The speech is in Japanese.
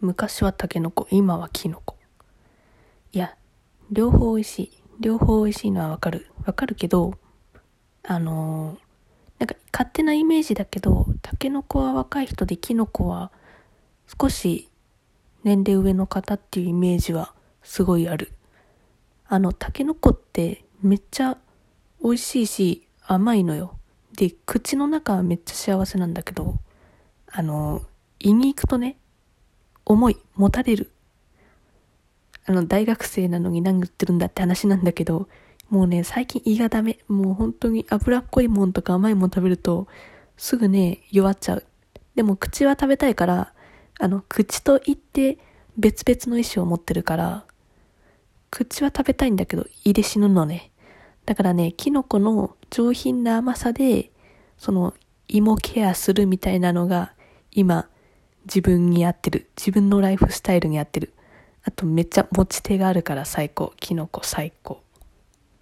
昔はタケノコ、今はキノコ。いや、両方美味しい。両方美味しいのはわかる。わかるけど、あのー、なんか勝手なイメージだけど、タケノコは若い人でキノコは少し年齢上の方っていうイメージはすごいある。あの、タケノコってめっちゃ美味しいし甘いのよ。で、口の中はめっちゃ幸せなんだけど、あの、胃に行くとね、重い、持たれる。あの、大学生なのに何言ってるんだって話なんだけど、もうね、最近胃がダメ。もう本当に脂っこいもんとか甘いもん食べると、すぐね、弱っちゃう。でも口は食べたいから、あの、口と胃って別々の意思を持ってるから、口は食べたいんだけど、胃で死ぬのね。だからね、キノコの上品な甘さで、その、胃もケアするみたいなのが、今、自分に合ってる。自分のライフスタイルに合ってる。あとめっちゃ持ち手があるから最高。キノコ最高。